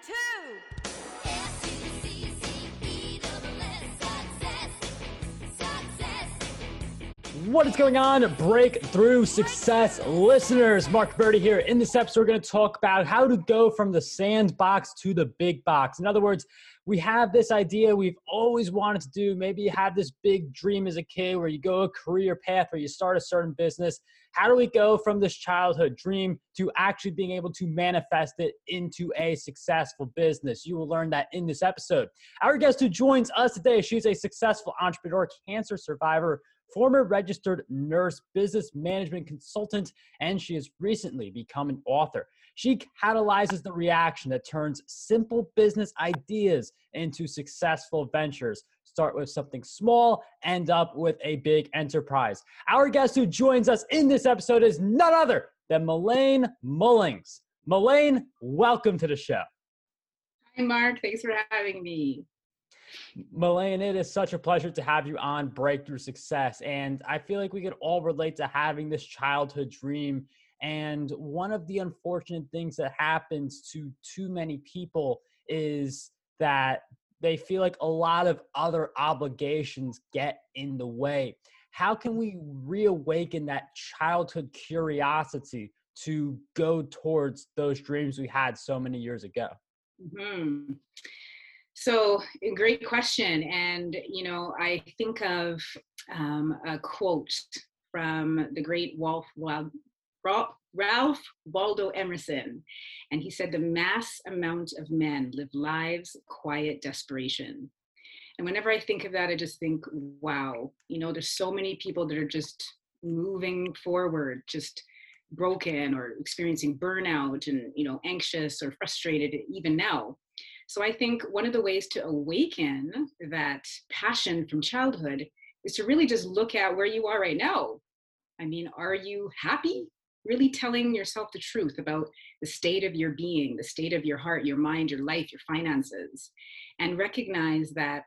two. What is going on, Breakthrough Success listeners? Mark Guberti here. In this episode, we're going to talk about how to go from the sandbox to the big box. In other words, we have this idea we've always wanted to do. Maybe you had this big dream as a kid where you go a career path or you start a certain business. How do we go from this childhood dream to actually being able to manifest it into a successful business? You will learn that in this episode. Our guest who joins us today, she's a successful entrepreneur, cancer survivor, former registered nurse, business management consultant, and she has recently become an author. She catalyzes the reaction that turns simple business ideas into successful ventures. Start with something small, end up with a big enterprise. Our guest who joins us in this episode is none other than Melaine Mullings. Melaine, welcome to the show. Hi, Mark. Thanks for having me. Melaine, it is such a pleasure to have you on Breakthrough Success. And I feel like we could all relate to having this childhood dream. And one of the unfortunate things that happens to too many people is that they feel like a lot of other obligations get in the way. How can we reawaken that childhood curiosity to go towards those dreams we had so many years ago? hmm So, a great question. And, you know, I think of um, a quote from the great Ralph, Ralph Waldo Emerson. And he said, The mass amount of men live lives of quiet desperation. And whenever I think of that, I just think, wow, you know, there's so many people that are just moving forward, just broken or experiencing burnout and, you know, anxious or frustrated even now so I think one of the ways to awaken that passion from childhood is to really just look at where you are right now. I mean, are you happy? Really telling yourself the truth about the state of your being, the state of your heart, your mind, your life, your finances, and recognize that,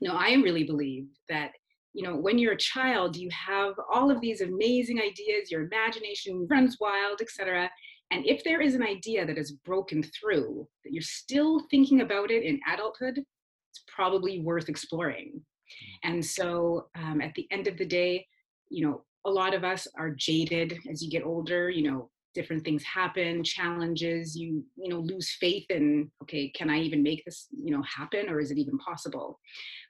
you know, I really believe that, you know, when you're a child, you have all of these amazing ideas, your imagination runs wild, etc. And if there is an idea that is broken through, that you're still thinking about it in adulthood, it's probably worth exploring. And so um, at the end of the day, you know, a lot of us are jaded as you get older, you know, different things happen, challenges, you, you know, lose faith in, okay, can I even make this, you know, happen or is it even possible?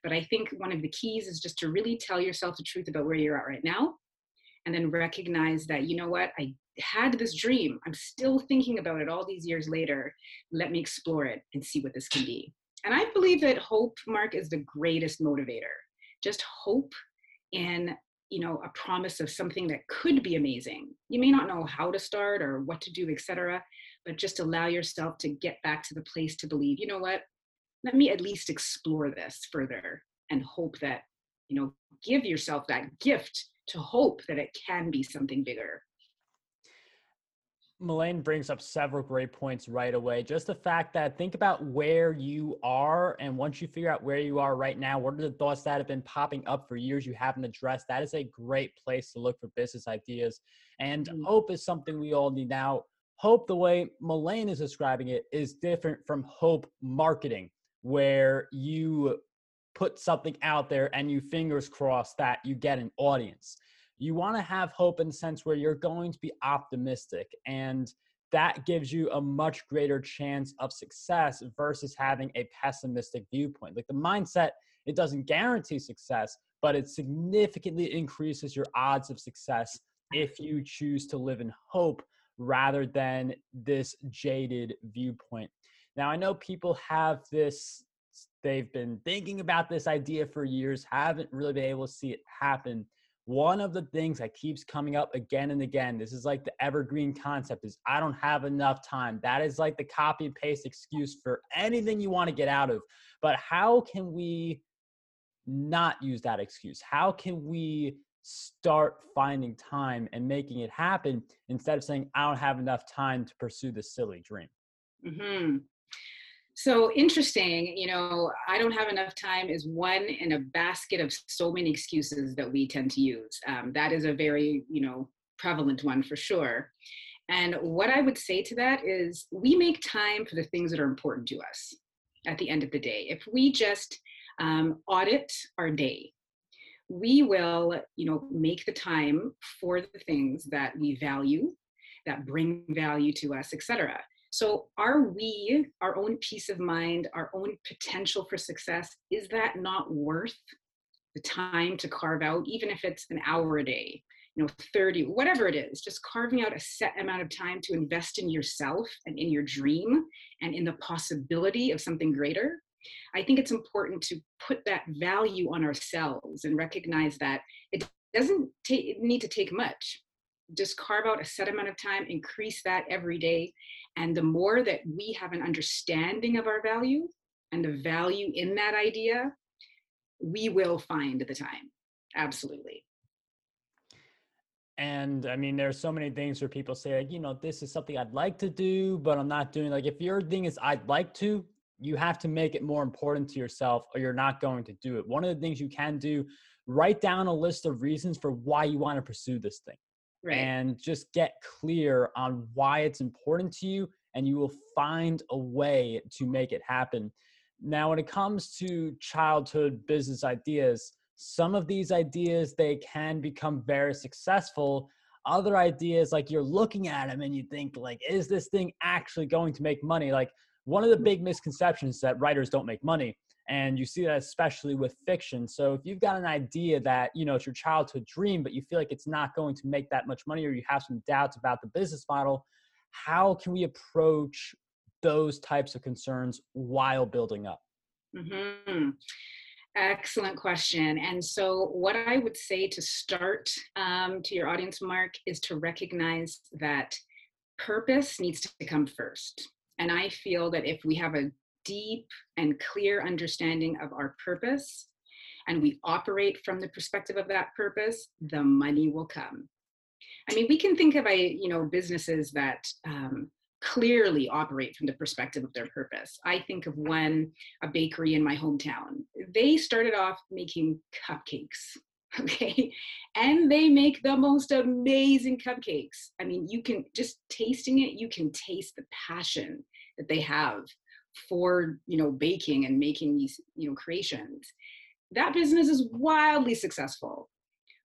But I think one of the keys is just to really tell yourself the truth about where you're at right now and then recognize that, you know what, I had this dream. I'm still thinking about it all these years later. Let me explore it and see what this can be. And I believe that hope, Mark, is the greatest motivator. Just hope in you know a promise of something that could be amazing you may not know how to start or what to do etc but just allow yourself to get back to the place to believe you know what let me at least explore this further and hope that you know give yourself that gift to hope that it can be something bigger Melaine brings up several great points right away. Just the fact that think about where you are, and once you figure out where you are right now, what are the thoughts that have been popping up for years you haven't addressed? That is a great place to look for business ideas. And mm-hmm. hope is something we all need now. Hope, the way Melaine is describing it, is different from hope marketing, where you put something out there and you fingers crossed that you get an audience you want to have hope in the sense where you're going to be optimistic and that gives you a much greater chance of success versus having a pessimistic viewpoint. Like the mindset it doesn't guarantee success but it significantly increases your odds of success if you choose to live in hope rather than this jaded viewpoint. Now i know people have this they've been thinking about this idea for years haven't really been able to see it happen one of the things that keeps coming up again and again this is like the evergreen concept is i don't have enough time. That is like the copy and paste excuse for anything you want to get out of. But how can we not use that excuse? How can we start finding time and making it happen instead of saying i don't have enough time to pursue this silly dream? Mm-hmm so interesting you know i don't have enough time is one in a basket of so many excuses that we tend to use um, that is a very you know prevalent one for sure And what I would say to that is we make time for the things that are important to us at the end of the day. If we just um, audit our day, we will, you know, make the time for the things that we value, that bring value to us, etc. So are we, our own peace of mind, our own potential for success, is that not worth the time to carve out, even if it's an hour a day, you know, 30, whatever it is, just carving out a set amount of time to invest in yourself and in your dream and in the possibility of something greater? I think it's important to put that value on ourselves and recognize that it doesn't need to take much. Just carve out a set amount of time, increase that every day. And the more that we have an understanding of our value and the value in that idea, we will find the time. Absolutely. And I mean, there's so many things where people say, like, you know, this is something I'd like to do, but I'm not doing. Like, if your thing is I'd like to, you have to make it more important to yourself or you're not going to do it. One of the things you can do, write down a list of reasons for why you want to pursue this thing. Right. And just get clear on why it's important to you, and you will find a way to make it happen. Now, when it comes to childhood business ideas, some of these ideas they can become very successful other ideas like you're looking at them and you think like is this thing actually going to make money like one of the mm. big misconceptions that writers don't make money and you see that especially with fiction so if you've got an idea that you know it's your childhood dream but you feel like it's not going to make that much money or you have some doubts about the business model how can we approach those types of concerns while building up mm-hmm. Excellent question. And so, what I would say to start um, to your audience, Mark, is to recognize that purpose needs to come first. And I feel that if we have a deep and clear understanding of our purpose and we operate from the perspective of that purpose, the money will come. I mean, we can think of, a, you know, businesses that um, clearly operate from the perspective of their purpose. I think of one, a bakery in my hometown. They started off making cupcakes okay and they make the most amazing cupcakes i mean you can just tasting it you can taste the passion that they have for you know baking and making these you know creations. That business is wildly successful.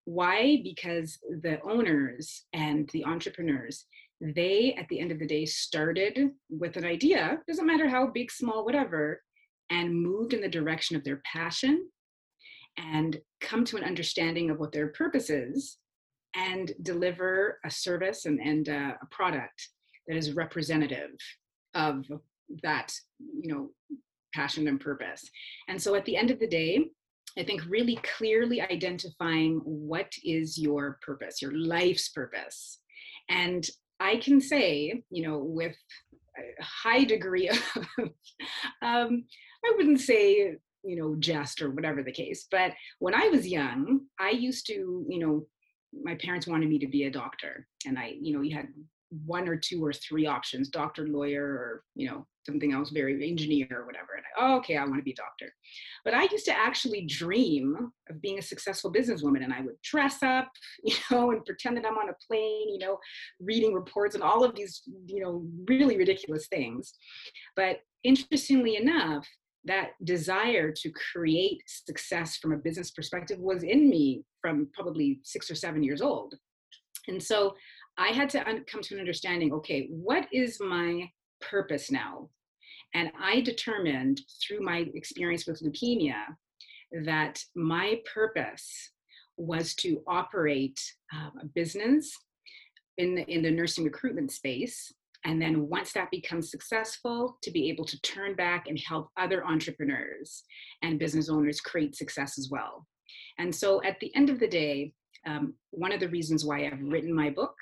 Why? Because the owners and the entrepreneurs they at the end of the day started with an idea doesn't matter how big small whatever and moved in the direction of their passion and come to an understanding of what their purpose is and deliver a service and, and uh, a product that is representative of that you know passion and purpose. And so at the end of the day i think really clearly identifying what is your purpose your life's purpose. And i can say you know with a high degree of um, i wouldn't say you know jest or whatever the case but when i was young i used to you know my parents wanted me to be a doctor. And i you know you had one or two or three options doctor lawyer or you know something else very engineer or whatever and I, oh, okay i want to be a doctor but i used to actually dream of being a successful businesswoman and i would dress up you know and pretend that i'm on a plane you know reading reports and all of these you know really ridiculous things but interestingly enough that desire to create success from a business perspective was in me from probably six or seven years old. And so I had to un- come to an understanding okay, what is my purpose now? And I determined through my experience with leukemia that my purpose was to operate um, a business in the, in the nursing recruitment space and then once that becomes successful, to be able to turn back and help other entrepreneurs and business owners create success as well. And so at the end of the day, um, one of the reasons why I've written my book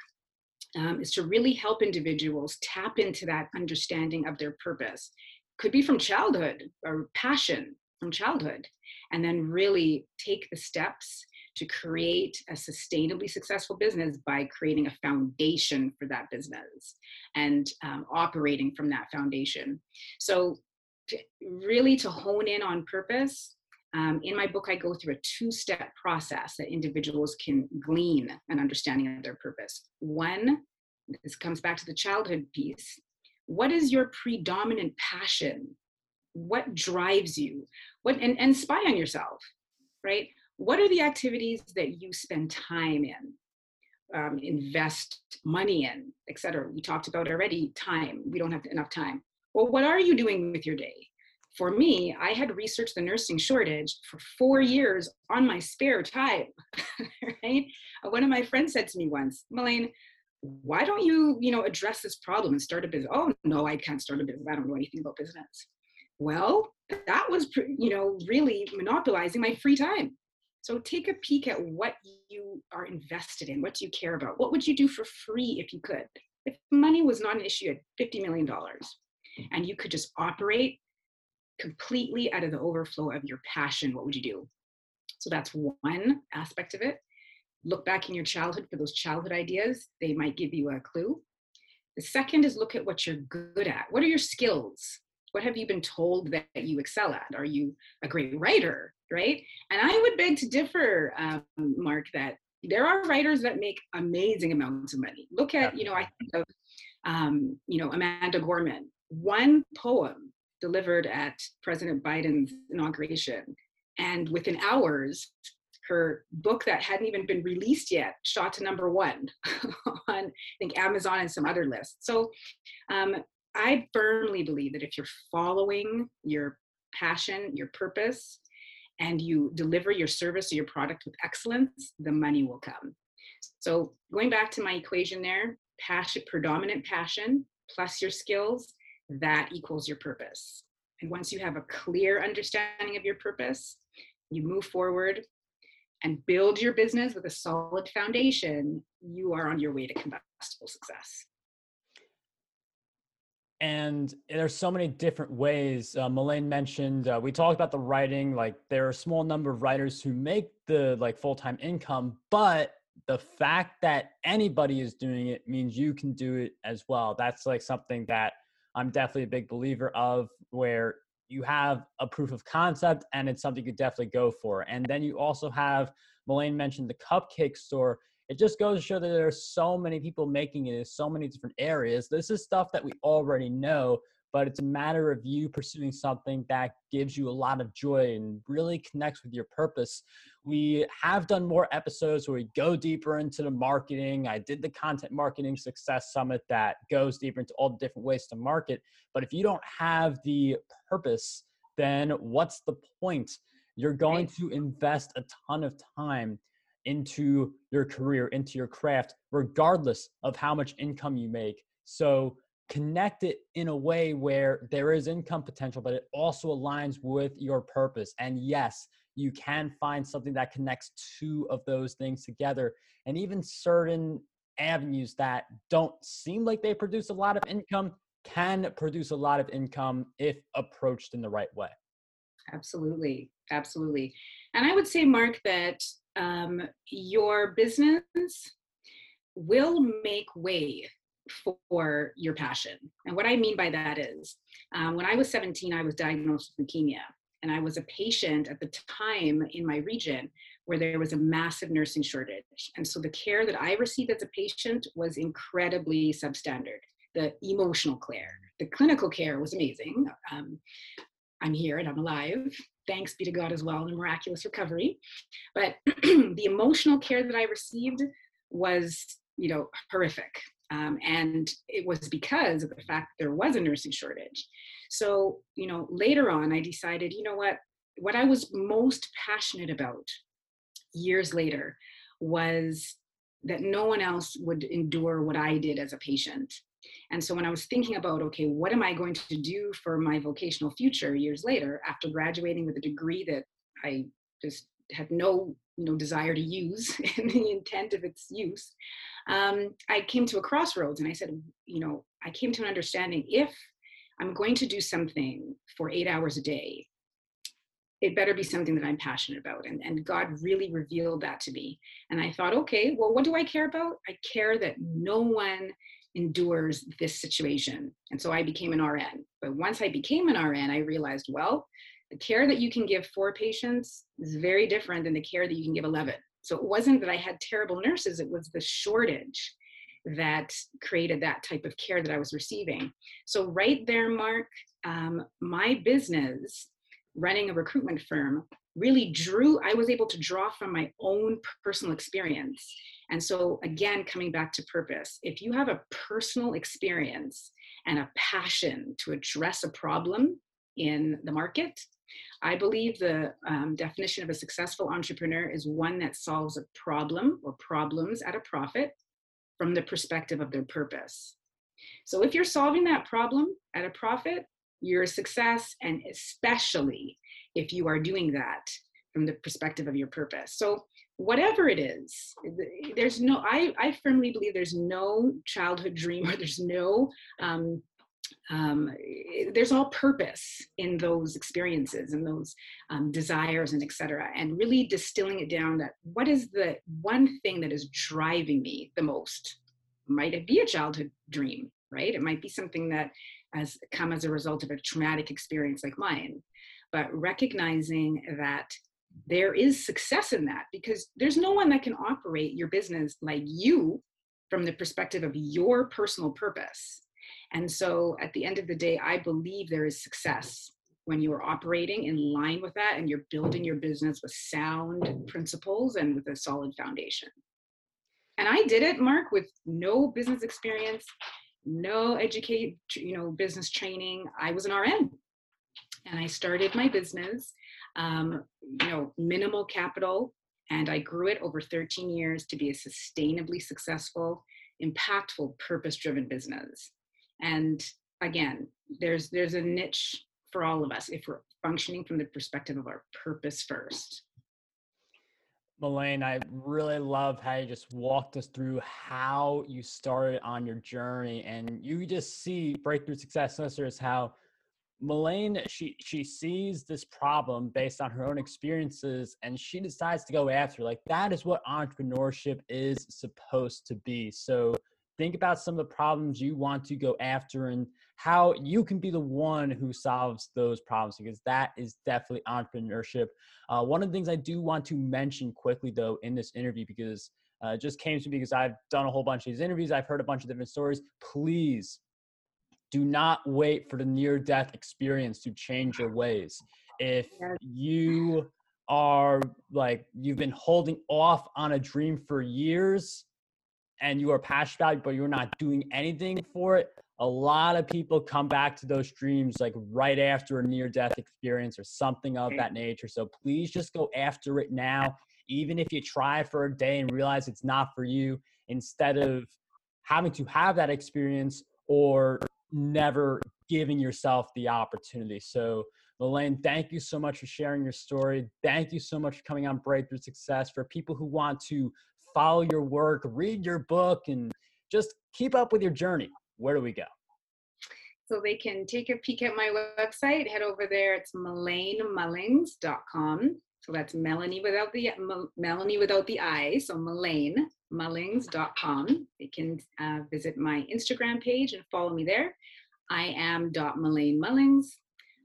um, is to really help individuals tap into that understanding of their purpose. Could be from childhood or passion from childhood, and then really take the steps to create a sustainably successful business by creating a foundation for that business and um, operating from that foundation. So, to, really, to hone in on purpose, um, in my book, I go through a two step process that individuals can glean an understanding of their purpose. One, this comes back to the childhood piece. What is your predominant passion? What drives you? What and, and spy on yourself, right? What are the activities that you spend time in? Um, invest money in, et cetera. We talked about already time. We don't have enough time. Well, what are you doing with your day? For me, I had researched the nursing shortage for four years on my spare time. right? Uh, one of my friends said to me once, Melaine, why don't you, you know, address this problem and start a business? Oh no, I can't start a business. I don't know anything about business. Well, that was, you know, really monopolizing my free time. So take a peek at what you are invested in. What do you care about? What would you do for free if you could? If money was not an issue at $50 million and you could just operate completely out of the overflow of your passion, what would you do? So that's one aspect of it. Look back in your childhood for those childhood ideas, they might give you a clue. The second is look at what you're good at. What are your skills? What have you been told that you excel at? Are you a great writer, right? And I would beg to differ, um, Mark, that there are writers that make amazing amounts of money. Look at, you know, I think of, um, you know, Amanda Gorman. One poem delivered at President Biden's inauguration, and within hours, her book that hadn't even been released yet shot to number one on I think Amazon and some other lists. So um, I firmly believe that if you're following your passion, your purpose, and you deliver your service or your product with excellence, the money will come. So going back to my equation there, passion, predominant passion plus your skills, that equals your purpose. And once you have a clear understanding of your purpose, you move forward and build your business with a solid foundation, you are on your way to combustible success. And there's so many different ways. Uh, Melaine mentioned uh, we talked about the writing. Like there are a small number of writers who make the like full time income, but the fact that anybody is doing it means you can do it as well. That's like something that I'm definitely a big believer of, where you have a proof of concept and it's something you definitely go for. And then you also have, Melaine mentioned the cupcake store. It just goes to show that there are so many people making it in so many different areas. This is stuff that we already know, but it's a matter of you pursuing something that gives you a lot of joy and really connects with your purpose. We have done more episodes where we go deeper into the marketing. I did the content marketing success summit that goes deeper into all the different ways to market. But if you don't have the purpose, then what's the point? You're going to invest a ton of time into your career, into your craft, regardless of how much income you make. So connect it in a way where there is income potential, but it also aligns with your purpose. And yes, you can find something that connects two of those things together. And even certain avenues that don't seem like they produce a lot of income can produce a lot of income if approached in the right way. Absolutely. Absolutely. And I would say, Mark, that um, your business will make way for your passion. And what I mean by that is, um, when I was 17, I was diagnosed with leukemia. And I was a patient at the time in my region where there was a massive nursing shortage. And so the care that I received as a patient was incredibly substandard. The emotional care, the clinical care was amazing. Um, I'm here and I'm alive. Thanks be to God as well in a miraculous recovery. But the emotional care that I received was, you know, horrific. Um, and it was because of the fact there was a nursing shortage. So, you know, later on, I decided, you know what, what I was most passionate about years later was that no one else would endure what I did as a patient. And so when I was thinking about, okay, what am I going to do for my vocational future years later after graduating with a degree that I just had no know desire to use and the intent of its use um, I came to a crossroads and I said, you know, I came to an understanding if I'm going to do something for eight hours a day, it better be something that I'm passionate about. And, and God really revealed that to me. And I thought, okay, well, what do I care about? I care that no one endures this situation. And so I became an RN. But once I became an RN, I realized, well, the care that you can give four patients is very different than the care that you can give 11. So it wasn't that I had terrible nurses, it was the shortage. that created that type of care that I was receiving. So, right there, Mark, um, my business, running a recruitment firm, really drew, I was able to draw from my own personal experience. And so, again, coming back to purpose, if you have a personal experience and a passion to address a problem in the market, I believe the um, definition of a successful entrepreneur is one that solves a problem or problems at a profit from the perspective of their purpose. So if you're solving that problem at a profit, you're a success, and especially if you are doing that from the perspective of your purpose. So whatever it is, there's no, I, I firmly believe there's no childhood dream or there's no um, um, there's all purpose in those experiences and those um, desires and etc and really distilling it down that what is the one thing that is driving me the most? Might it be a childhood dream right? It might be something that has come as a result of a traumatic experience like mine. But recognizing that there is success in that because there's no one that can operate your business like you from the perspective of your personal purpose and so at the end of the day, I believe there is success when you are operating in line with that and you're building your business with sound principles and with a solid foundation. And I did it, Mark, with no business experience, no educate, you know, business training. I was an RN and I started my business, um, you know, minimal capital, and I grew it over 13 years to be a sustainably successful, impactful, purpose-driven business. And again, there's there's a niche for all of us if we're functioning from the perspective of our purpose first. Melaine, I really love how you just walked us through how you started on your journey. And you just see Breakthrough Success Listeners how Melaine, she she sees this problem based on her own experiences and she decides to go after. Like that is what entrepreneurship is supposed to be. So think about some of the problems you want to go after and how you can be the one who solves those problems because that is definitely entrepreneurship. Uh, one of the things I do want to mention quickly, though, in this interview, because uh, it just came to me because I've done a whole bunch of these interviews, I've heard a bunch of different stories. Please do not wait for the near death experience to change your ways. If you are like, you've been holding off on a dream for years, and you are passionate about it, but you're not doing anything for it, a lot of people come back to those dreams like right after a near death experience or something of that nature. So please just go after it now, even if you try for a day and realize it's not for you, instead of having to have that experience or never giving yourself the opportunity. So, Melaine, thank you so much for sharing your story. Thank you so much for coming on Breakthrough Success. For people who want to follow your work, read your book, and just keep up with your journey, where do we go? So they can take a peek at my website, head over there. It's melainemullings.com. So that's Melanie without the Melanie without the I. So melainemullings.com. They can uh, visit my Instagram page and follow me there. I am dot Melaine Mullings.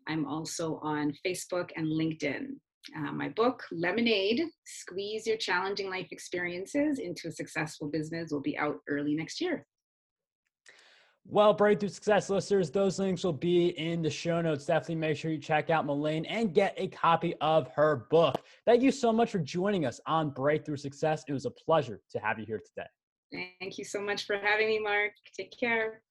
I'm also on Facebook and LinkedIn. Uh, my book, Lemonade Squeeze Your Challenging Life Experiences into a Successful Business, will be out early next year. Well, Breakthrough Success listeners, those links will be in the show notes. Definitely make sure you check out Melaine and get a copy of her book. Thank you so much for joining us on Breakthrough Success. It was a pleasure to have you here today. Thank you so much for having me, Mark. Take care.